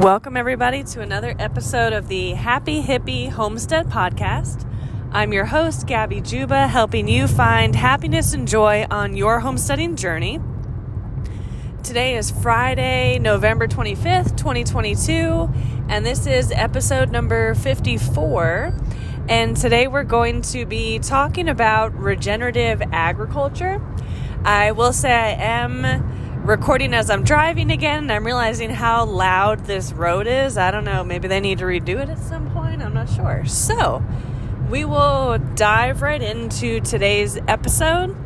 Welcome, everybody, to another episode of the Happy Hippie Homestead Podcast. I'm your host, Gabby Juba, helping you find happiness and joy on your homesteading journey. Today is Friday, November 25th, 2022, and this is episode number 54. And today we're going to be talking about regenerative agriculture. I will say I am recording as I'm driving again, and I'm realizing how loud this road is. I don't know, maybe they need to redo it at some point. I'm not sure. So, we will dive right into today's episode.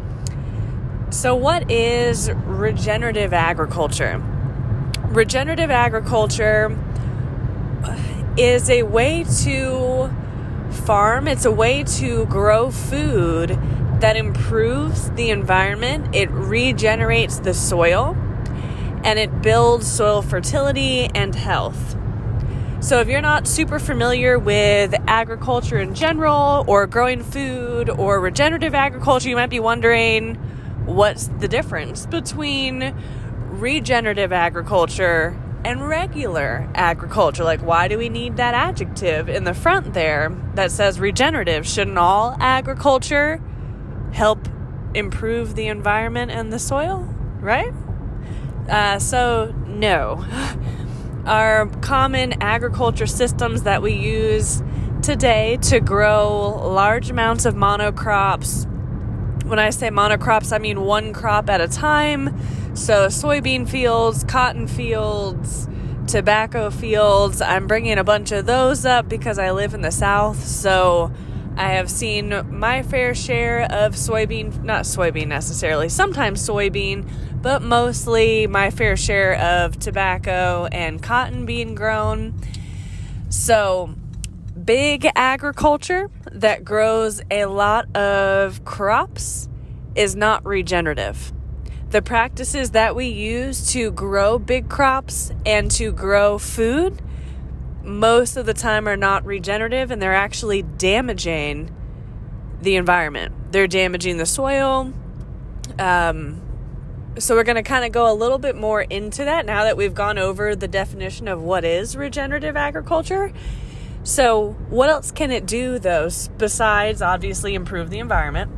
So, what is regenerative agriculture? Regenerative agriculture is a way to farm, it's a way to grow food that improves the environment, it regenerates the soil, and it builds soil fertility and health. So, if you're not super familiar with agriculture in general, or growing food, or regenerative agriculture, you might be wondering what's the difference between regenerative agriculture and regular agriculture. Like, why do we need that adjective in the front there that says regenerative? Shouldn't all agriculture help improve the environment and the soil, right? Uh, so, no. Our common agriculture systems that we use today to grow large amounts of monocrops. When I say monocrops, I mean one crop at a time. So, soybean fields, cotton fields, tobacco fields. I'm bringing a bunch of those up because I live in the South. So, I have seen my fair share of soybean, not soybean necessarily, sometimes soybean, but mostly my fair share of tobacco and cotton being grown. So, big agriculture that grows a lot of crops is not regenerative. The practices that we use to grow big crops and to grow food most of the time are not regenerative and they're actually damaging the environment. They're damaging the soil. Um, so we're going to kind of go a little bit more into that now that we've gone over the definition of what is regenerative agriculture. So, what else can it do though, besides obviously improve the environment?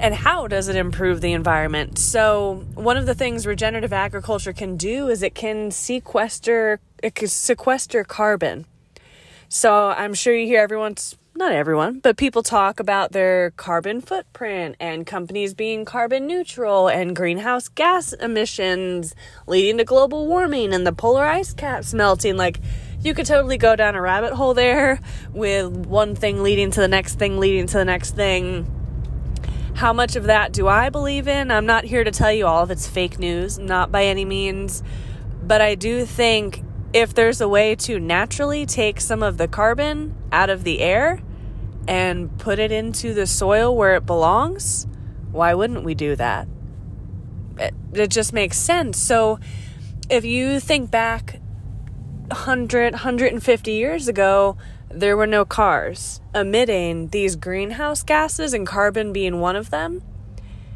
And how does it improve the environment? So, one of the things regenerative agriculture can do is it can sequester it can sequester carbon. So, I'm sure you hear everyone's not everyone, but people talk about their carbon footprint and companies being carbon neutral and greenhouse gas emissions leading to global warming and the polar ice caps melting like you could totally go down a rabbit hole there with one thing leading to the next thing leading to the next thing how much of that do I believe in? I'm not here to tell you all of it's fake news, not by any means. But I do think if there's a way to naturally take some of the carbon out of the air and put it into the soil where it belongs, why wouldn't we do that? It, it just makes sense. So if you think back 100, 150 years ago, there were no cars emitting these greenhouse gases and carbon being one of them.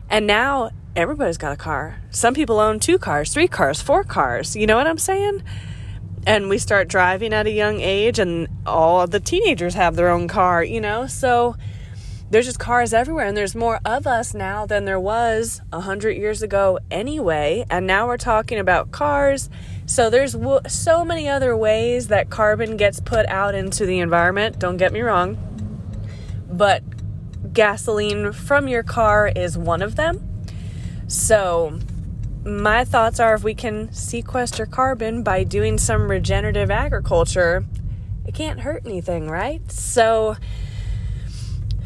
And now everybody's got a car. Some people own two cars, three cars, four cars. You know what I'm saying? And we start driving at a young age, and all the teenagers have their own car, you know? So there's just cars everywhere, and there's more of us now than there was a hundred years ago anyway. And now we're talking about cars so there's w- so many other ways that carbon gets put out into the environment. Don't get me wrong. But gasoline from your car is one of them. So my thoughts are if we can sequester carbon by doing some regenerative agriculture, it can't hurt anything, right? So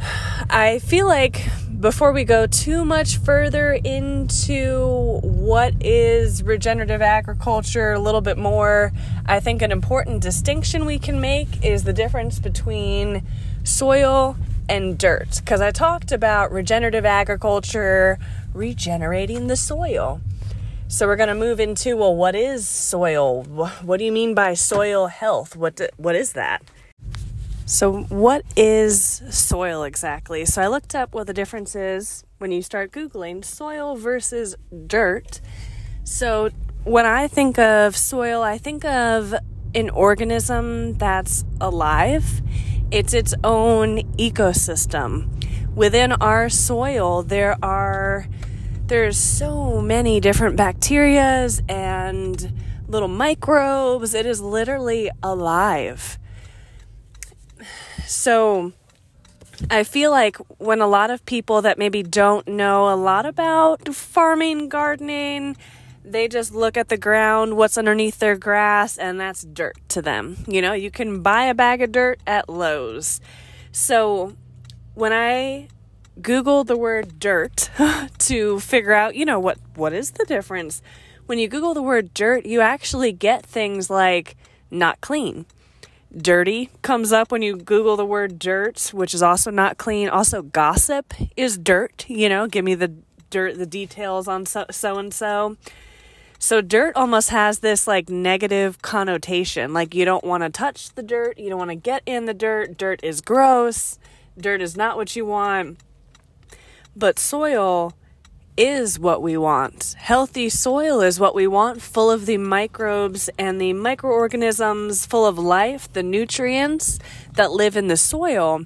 I feel like before we go too much further into what is regenerative agriculture a little bit more, I think an important distinction we can make is the difference between soil and dirt. Because I talked about regenerative agriculture regenerating the soil. So we're going to move into well, what is soil? What do you mean by soil health? What what is that? So, what is soil exactly? So, I looked up what the difference is when you start Googling soil versus dirt. So, when I think of soil, I think of an organism that's alive. It's its own ecosystem. Within our soil, there are there's so many different bacterias and little microbes. It is literally alive. So I feel like when a lot of people that maybe don't know a lot about farming, gardening, they just look at the ground, what's underneath their grass, and that's dirt to them. You know, you can buy a bag of dirt at Lowe's. So when I Google the word dirt to figure out, you know, what, what is the difference? When you Google the word dirt, you actually get things like not clean dirty comes up when you Google the word dirt, which is also not clean. Also, gossip is dirt. You know, give me the dirt, the details on so and so. So, dirt almost has this like negative connotation. Like, you don't want to touch the dirt, you don't want to get in the dirt. Dirt is gross, dirt is not what you want. But soil is what we want. Healthy soil is what we want, full of the microbes and the microorganisms, full of life, the nutrients that live in the soil.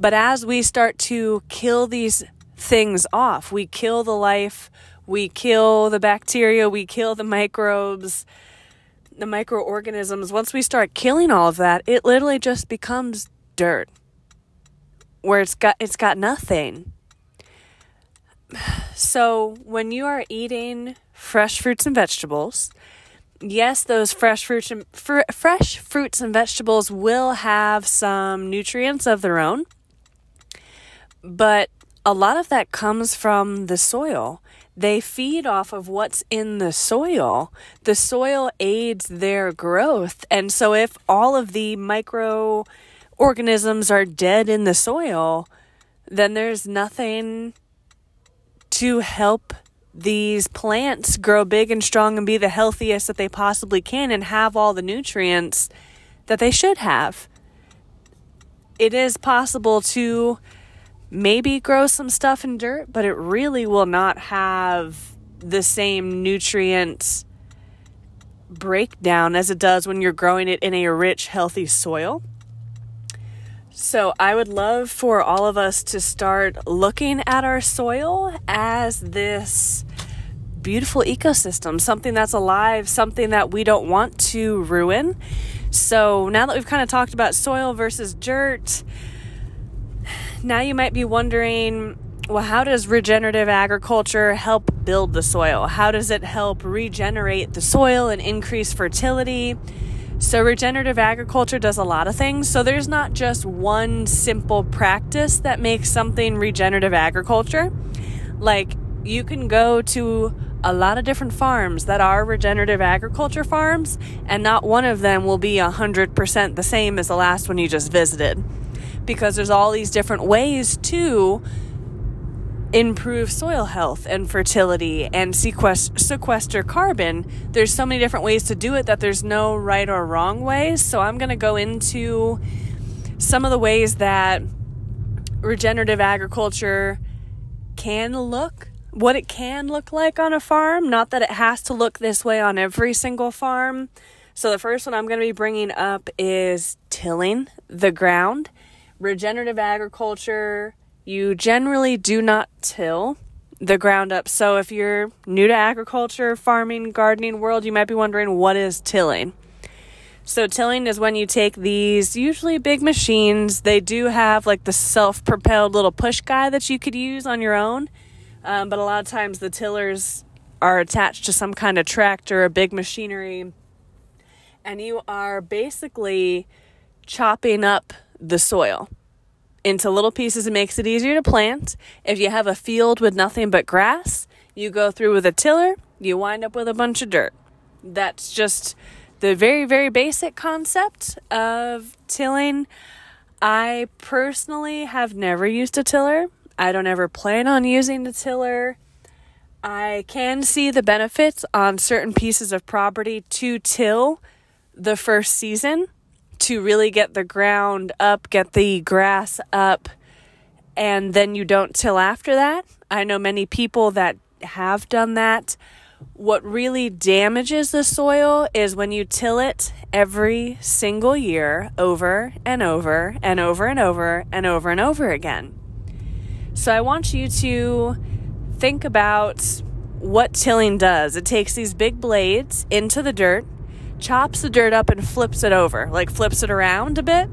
But as we start to kill these things off, we kill the life, we kill the bacteria, we kill the microbes, the microorganisms. Once we start killing all of that, it literally just becomes dirt where it's got it's got nothing so, when you are eating fresh fruits and vegetables, yes, those fresh fruits and fr- fresh fruits and vegetables will have some nutrients of their own, but a lot of that comes from the soil. They feed off of what's in the soil. The soil aids their growth. And so if all of the microorganisms are dead in the soil, then there's nothing to help these plants grow big and strong and be the healthiest that they possibly can and have all the nutrients that they should have. It is possible to maybe grow some stuff in dirt, but it really will not have the same nutrient breakdown as it does when you're growing it in a rich, healthy soil. So, I would love for all of us to start looking at our soil as this beautiful ecosystem, something that's alive, something that we don't want to ruin. So, now that we've kind of talked about soil versus dirt, now you might be wondering well, how does regenerative agriculture help build the soil? How does it help regenerate the soil and increase fertility? So, regenerative agriculture does a lot of things. So, there's not just one simple practice that makes something regenerative agriculture. Like, you can go to a lot of different farms that are regenerative agriculture farms, and not one of them will be 100% the same as the last one you just visited. Because there's all these different ways to improve soil health and fertility and sequester, carbon. There's so many different ways to do it that there's no right or wrong ways. So I'm going to go into some of the ways that regenerative agriculture can look, what it can look like on a farm. Not that it has to look this way on every single farm. So the first one I'm going to be bringing up is tilling the ground. Regenerative agriculture you generally do not till the ground up. So if you're new to agriculture, farming, gardening world, you might be wondering what is tilling. So tilling is when you take these usually big machines. They do have like the self-propelled little push guy that you could use on your own. Um, but a lot of times the tillers are attached to some kind of tractor or big machinery. And you are basically chopping up the soil into little pieces. It makes it easier to plant. If you have a field with nothing but grass, you go through with a tiller, you wind up with a bunch of dirt. That's just the very, very basic concept of tilling. I personally have never used a tiller. I don't ever plan on using the tiller. I can see the benefits on certain pieces of property to till the first season to really get the ground up, get the grass up, and then you don't till after that. I know many people that have done that. What really damages the soil is when you till it every single year over and over and over and over and over and over again. So I want you to think about what tilling does. It takes these big blades into the dirt, chops the dirt up, and flips it over, like flips it around a bit.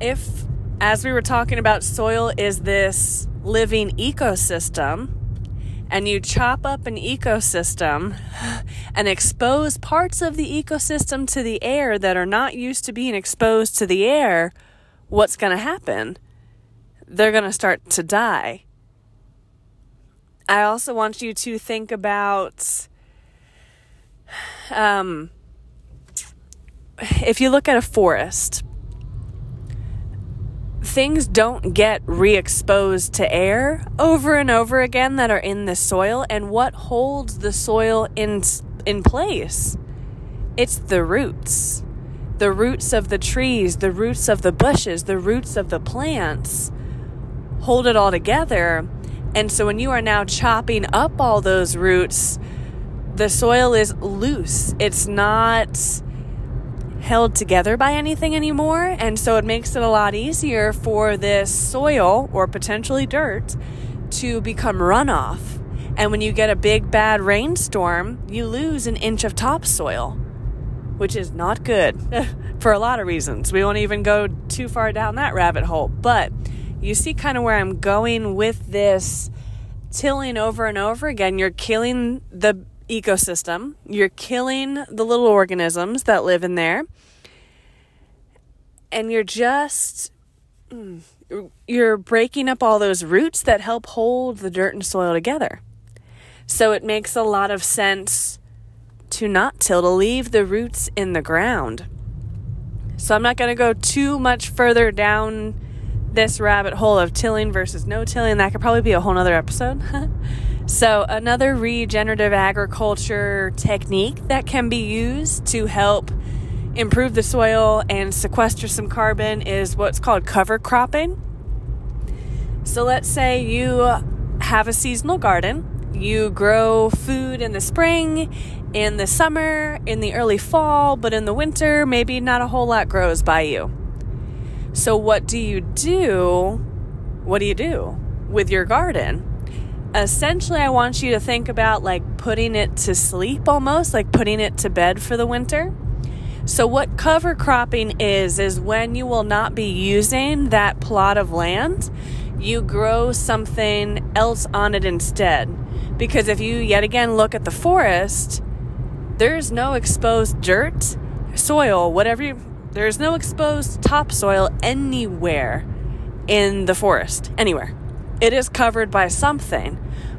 If, as we were talking about, soil is this living ecosystem, and you chop up an ecosystem and expose parts of the ecosystem to the air that are not used to being exposed to the air, what's going to happen? They're going to start to die. I also want you to think about um, if you look at a forest, things don't get re exposed to air over and over again that are in the soil. And what holds the soil in, in place? It's the roots. The roots of the trees, the roots of the bushes, the roots of the plants hold it all together. And so when you are now chopping up all those roots, the soil is loose. It's not held together by anything anymore. And so it makes it a lot easier for this soil or potentially dirt to become runoff. And when you get a big bad rainstorm, you lose an inch of topsoil, which is not good for a lot of reasons. We won't even go too far down that rabbit hole. But you see kind of where I'm going with this tilling over and over again. You're killing the ecosystem. You're killing the little organisms that live in there. And you're just mm, you're breaking up all those roots that help hold the dirt and soil together. So it makes a lot of sense to not till to leave the roots in the ground. So I'm not going to go too much further down this rabbit hole of tilling versus no tilling. That could probably be a whole nother episode. So, another regenerative agriculture technique that can be used to help improve the soil and sequester some carbon is what's called cover cropping. So, let's say you have a seasonal garden, you grow food in the spring, in the summer, in the early fall, but in the winter, maybe not a whole lot grows by you. So, what do you do? What do you do with your garden? Essentially I want you to think about like putting it to sleep almost, like putting it to bed for the winter. So what cover cropping is is when you will not be using that plot of land, you grow something else on it instead. Because if you yet again look at the forest, there's no exposed dirt, soil, whatever you, there's no exposed topsoil anywhere in the forest, anywhere. It is covered by something,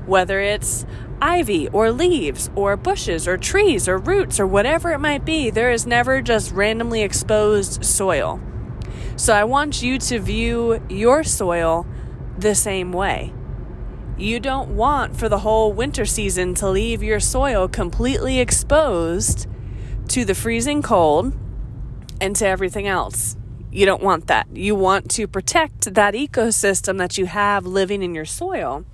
whether it's ivy or leaves or bushes or trees or roots or whatever it might be. There is never just randomly exposed soil. So I want you to view your soil the same way. You don't want for the whole winter season to leave your soil completely exposed to the freezing cold and to everything else. You don't want that. You want to protect that ecosystem that you have living in your soil.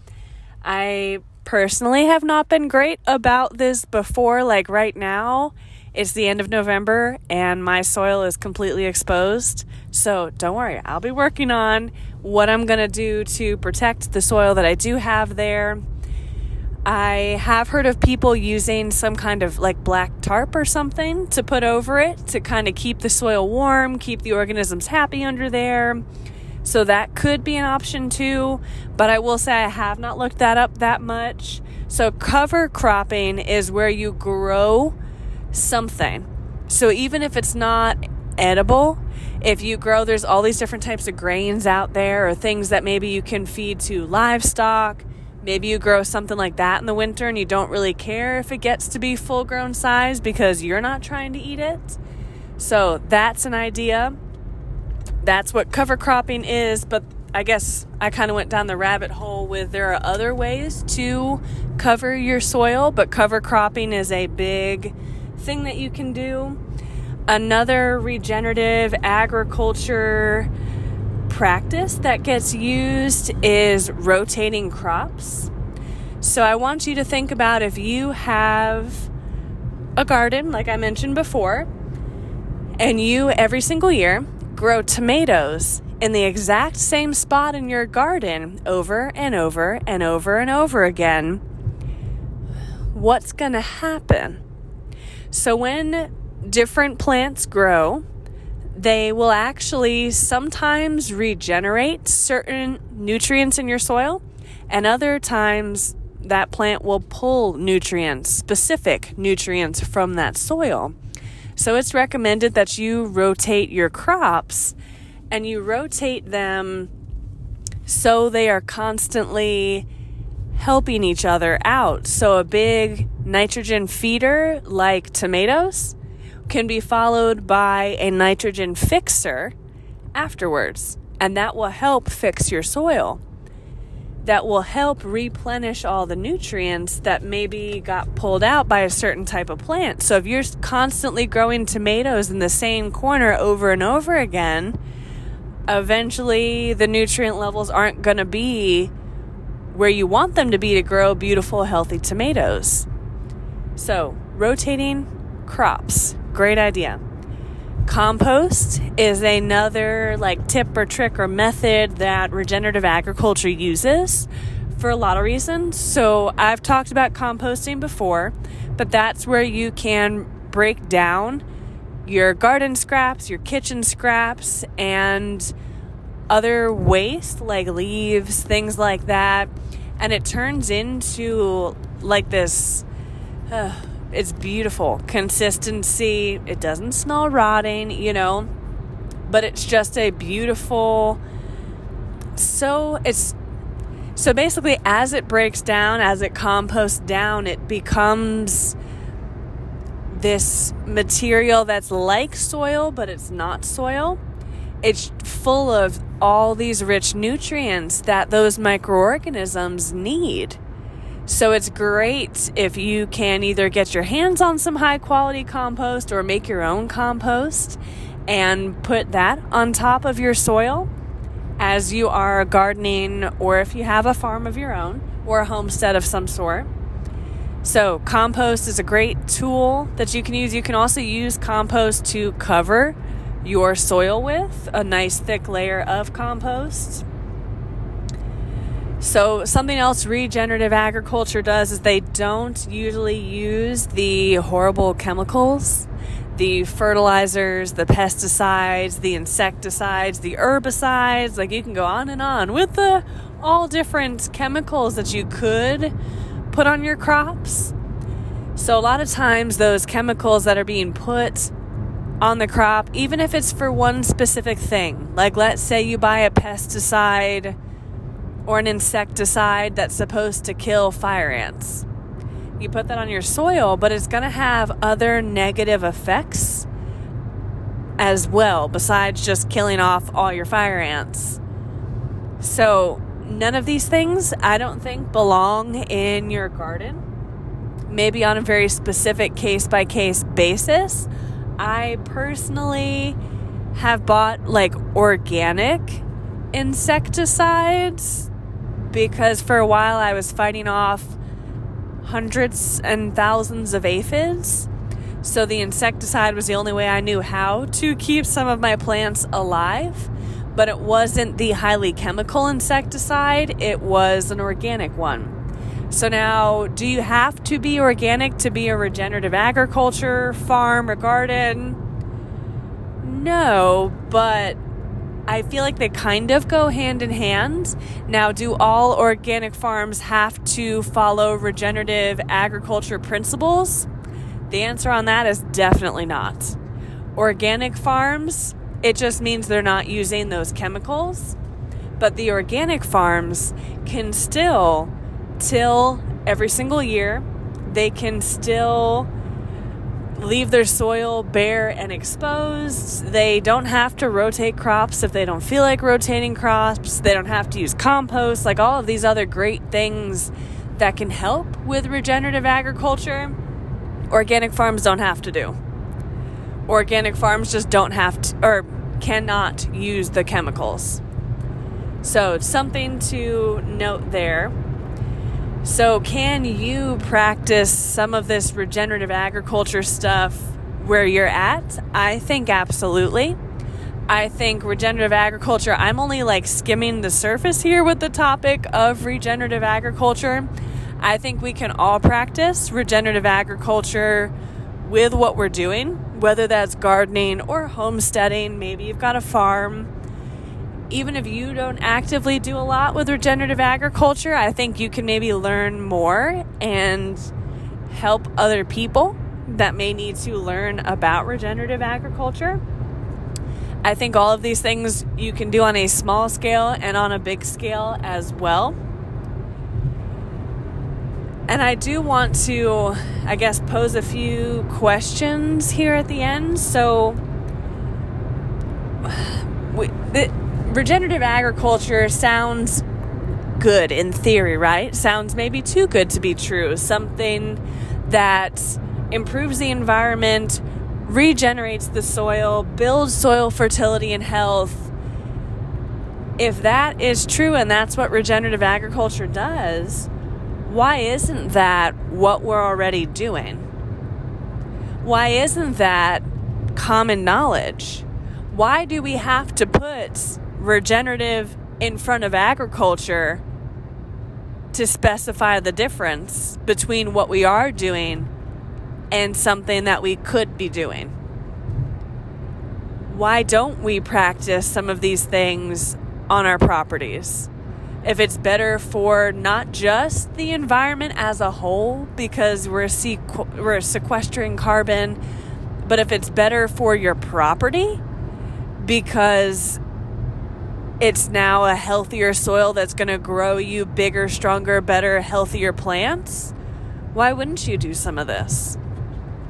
I personally have not been great about this before. Like right now, it's the end of November and my soil is completely exposed. So don't worry, I'll be working on what I'm going to do to protect the soil that I do have there I have heard of people using some kind of like black tarp or something to put over it to kind of keep the soil warm, keep the organisms happy under there. So that could be an option too, but I will say I have not looked that up that much. So cover cropping is where you grow something. So even if it's not edible, if you grow, there's all these different types of grains out there or things that maybe you can feed to livestock Maybe you grow something like that in the winter and you don't really care if it gets to be full grown size because you're not trying to eat it. So that's an idea. That's what cover cropping is, but I guess I kind of went down the rabbit hole with there are other ways to cover your soil, but cover cropping is a big thing that you can do. Another regenerative agriculture practice that gets used is rotating crops. So I want you to think about if you have a garden, like I mentioned before, and you every single year grow tomatoes in the exact same spot in your garden over and over and over and over again, what's going to happen? So, when different plants grow, they will actually sometimes regenerate certain nutrients in your soil, and other times that plant will pull nutrients, specific nutrients from that soil. So it's recommended that you rotate your crops and you rotate them so they are constantly helping each other out. So a big nitrogen feeder like tomatoes can be followed by a nitrogen fixer afterwards, and that will help fix your soil. That will help replenish all the nutrients that maybe got pulled out by a certain type of plant. So, if you're constantly growing tomatoes in the same corner over and over again, eventually the nutrient levels aren't going to be where you want them to be to grow beautiful, healthy tomatoes. So, rotating crops Great idea. Compost is another like tip or trick or method that regenerative agriculture uses for a lot of reasons. So I've talked about composting before, but that's where you can break down your garden scraps, your kitchen scraps, and other waste like leaves, things like that. And it turns into like this. Uh, it's beautiful. Consistency. It doesn't smell rotting, you know, but it's just a beautiful. So it's so basically, as it breaks down, as it composts down, it becomes this material that's like soil, but it's not soil. It's full of all these rich nutrients that those microorganisms need. So it's great if you can either get your hands on some high quality compost or make your own compost and put that on top of your soil as you are gardening or if you have a farm of your own or a homestead of some sort. So, compost is a great tool that you can use. You can also use compost to cover your soil with a nice thick layer of compost. So, something else regenerative agriculture does is they don't usually use the horrible chemicals, the fertilizers, the pesticides, the insecticides, the herbicides. Like, you can go on and on with the all different chemicals that you could put on your crops. So, a lot of times, those chemicals that are being put on the crop, even if it's for one specific thing, like let's say you buy a pesticide or an insecticide that's supposed to kill fire ants. You put that on your soil, but it's going to have other negative effects as well, besides just killing off all your fire ants. So, none of these things I don't think belong in your garden. Maybe on a very specific case by case basis. I personally have bought like organic insecticides because for a while I was fighting off hundreds and thousands of aphids. So the insecticide was the only way I knew how to keep some of my plants alive. But it wasn't the highly chemical insecticide, it was an organic one. So now, do you have to be organic to be a regenerative agriculture farm or garden? No, but I feel like they kind of go hand in hand. Now, do all organic farms have to follow regenerative agriculture principles? The answer on that is definitely not. Organic farms, it just means they're not using those chemicals. But the organic farms can still till every single year. They can still leave their soil bare and exposed. They don't have to rotate crops if they don't feel like rotating crops. They don't have to use compost, like all of these other great things that can help with regenerative agriculture. Organic farms don't have to do. Organic farms just don't have to, or cannot use the chemicals. So, something to note there. So, can you practice some of this regenerative agriculture stuff where you're at? I think absolutely. I think regenerative agriculture, I'm only like skimming the surface here with the topic of regenerative agriculture. I think we can all practice regenerative agriculture with what we're doing, whether that's gardening or homesteading. Maybe you've got a farm even if you don't actively do a lot with regenerative agriculture, I think you can maybe learn more and help other people that may need to learn about regenerative agriculture. I think all of these things you can do on a small scale and on a big scale as well. And I do want to, I guess, pose a few questions here at the end. So, we, the, regenerative agriculture sounds good in theory, right? Sounds maybe too good to be true. Something that improves the environment, regenerates the soil, builds soil fertility and health. If that is true and that's what regenerative agriculture does, why isn't that what we're already doing? Why isn't that common knowledge? Why do we have to put regenerative in front of agriculture to specify the difference between what we are doing and something that we could be doing. Why don't we practice some of these things on our properties? If it's better for not just the environment as a whole, because we're, sequ- we're sequestering carbon, but if it's better for your property, because it's now a healthier soil that's going to grow you bigger, stronger, better, healthier plants, why wouldn't you do some of this?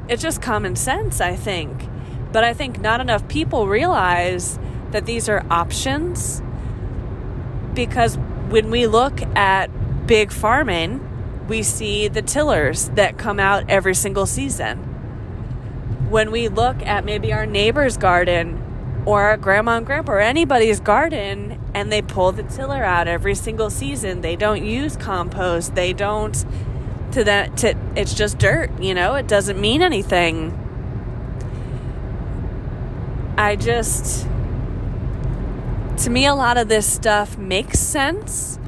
It's just common sense, I think. But I think not enough people realize that these are options because when we look at big farming, we see the tillers that come out every single season. When we look at maybe our neighbor's garden, or grandma and grandpa or anybody's garden and they pull the tiller out every single season. They don't use compost. They don't to that to it's just dirt, you know? It doesn't mean anything. I just to me a lot of this stuff makes sense.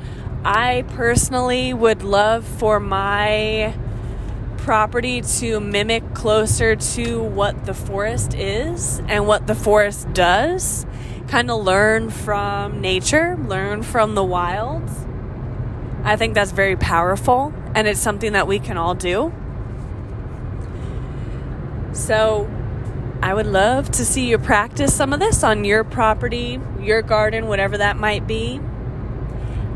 I personally would love for my property to mimic closer to what the forest is and what the forest does. Kind of learn from nature, learn from the wild. I think that's very powerful and it's something that we can all do. So, I would love to see you practice some of this on your property, your garden, whatever that might be.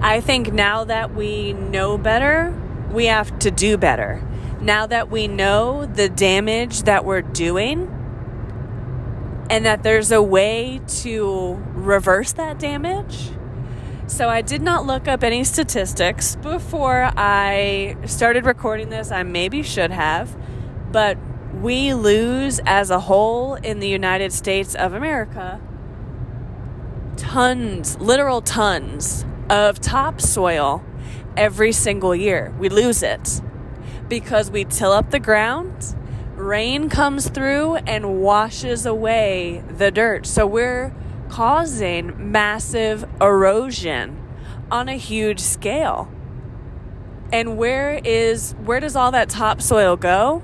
I think now that we know better, we have to do better now that we know the damage that we're doing and that there's a way to reverse that damage. So, I did not look up any statistics before I started recording this. I maybe should have, but we lose as a whole in the United States of America tons, literal tons of topsoil every single year. We lose it because we till up the ground, rain comes through and washes away the dirt. So we're causing massive erosion on a huge scale. And where is where does all that topsoil go?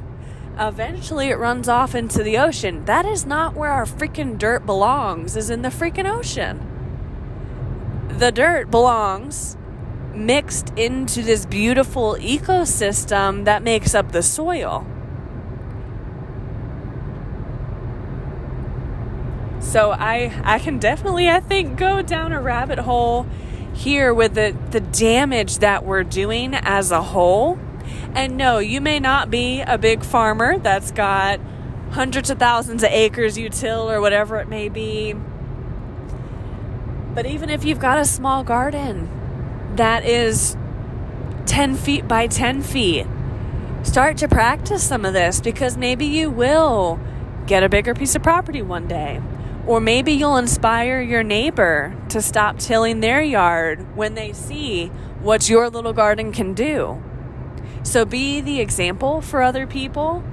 Eventually it runs off into the ocean. That is not where our freaking dirt belongs, is in the freaking ocean. The dirt belongs mixed into this beautiful ecosystem that makes up the soil. So I I can definitely I think go down a rabbit hole here with the the damage that we're doing as a whole. And no, you may not be a big farmer that's got hundreds of thousands of acres you till or whatever it may be. But even if you've got a small garden, that is 10 feet by 10 feet. Start to practice some of this because maybe you will get a bigger piece of property one day. Or maybe you'll inspire your neighbor to stop tilling their yard when they see what your little garden can do. So be the example for other people.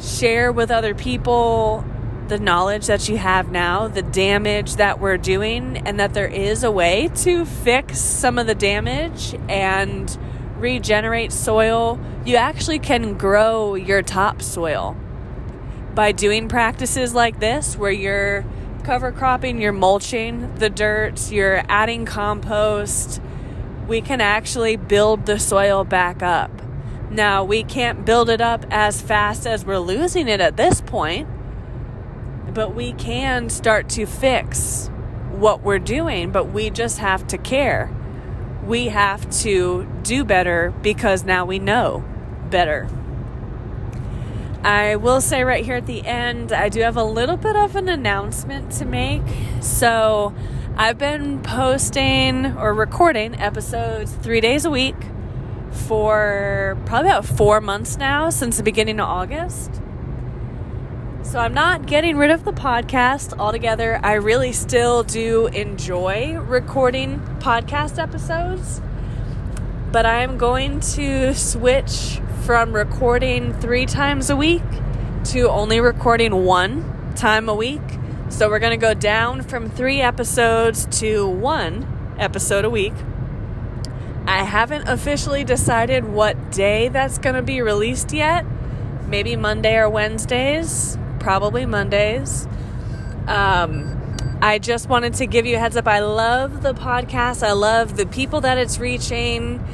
Share with other people the knowledge that you have now, the damage that we're doing, and that there is a way to fix some of the damage and regenerate soil. You actually can grow your topsoil by doing practices like this where you're cover cropping, you're mulching the dirt, you're adding compost. We can actually build the soil back up. Now, we can't build it up as fast as we're losing it at this point but we can start to fix what we're doing, but we just have to care. We have to do better because now we know better. I will say right here at the end, I do have a little bit of an announcement to make. So, I've been posting or recording episodes three days a week for probably about four months now since the beginning of August. So I'm not getting rid of the podcast altogether. I really still do enjoy recording podcast episodes, but I am going to switch from recording three times a week to only recording one time a week. So we're going to go down from three episodes to one episode a week. I haven't officially decided what day that's going to be released yet. Maybe Monday or Wednesdays probably Mondays. Um, I just wanted to give you a heads up. I love the podcast, I love the people that it's reaching.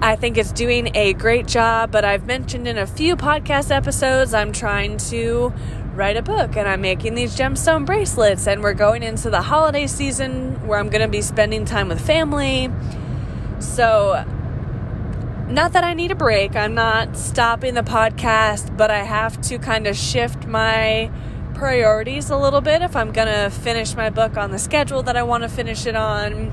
I think it's doing a great job, but I've mentioned in a few podcast episodes I'm trying to write a book and I'm making these gemstone bracelets and we're going into the holiday season where I'm going to be spending time with family. So not that I need a break. I'm not stopping the podcast, but I have to kind of shift my priorities a little bit if I'm going to finish my book on the schedule that I want to finish it on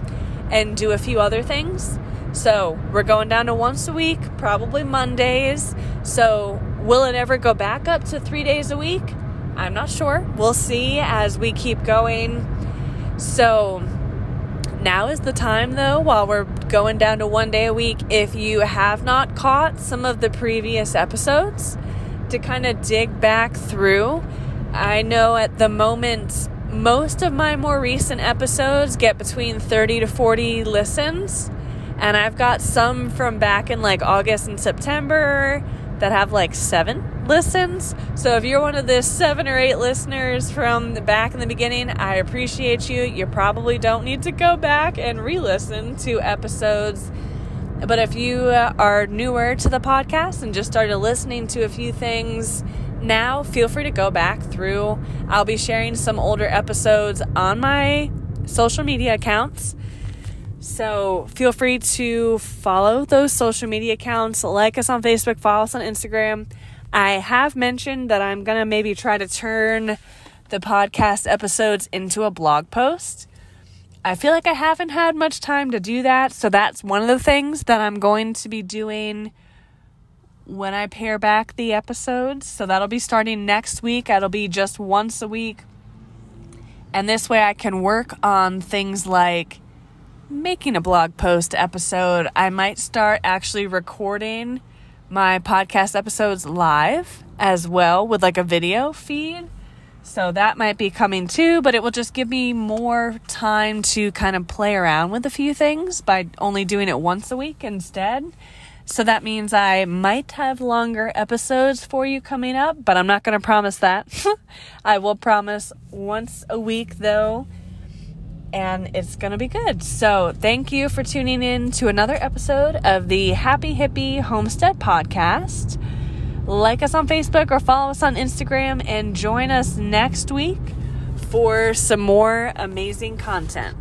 and do a few other things. So, we're going down to once a week, probably Mondays. So, will it ever go back up to 3 days a week? I'm not sure. We'll see as we keep going. So, now is the time, though, while we're going down to one day a week, if you have not caught some of the previous episodes, to kind of dig back through. I know at the moment, most of my more recent episodes get between 30 to 40 listens, and I've got some from back in like August and September that have like seven listens. So if you're one of the seven or eight listeners from the back in the beginning, I appreciate you. You probably don't need to go back and re listen to episodes. But if you uh, are newer to the podcast and just started listening to a few things now, feel free to go back through. I'll be sharing some older episodes on my social media accounts. So feel free to follow those social media accounts, like us on Facebook, follow us on Instagram. I have mentioned that I'm going to maybe try to turn the podcast episodes into a blog post. I feel like I haven't had much time to do that, so that's one of the things that I'm going to be doing when I pare back the episodes. So that'll be starting next week. It'll be just once a week. And this way I can work on things like making a blog post episode, I might start actually recording my podcast episodes live as well with like a video feed. So that might be coming too, but it will just give me more time to kind of play around with a few things by only doing it once a week instead. So that means I might have longer episodes for you coming up, but I'm not going to promise that. I will promise once a week though and it's going to be good. So, thank you for tuning in to another episode of the Happy Hippie Homestead Podcast. Like us on Facebook or follow us on Instagram and join us next week for some more amazing content.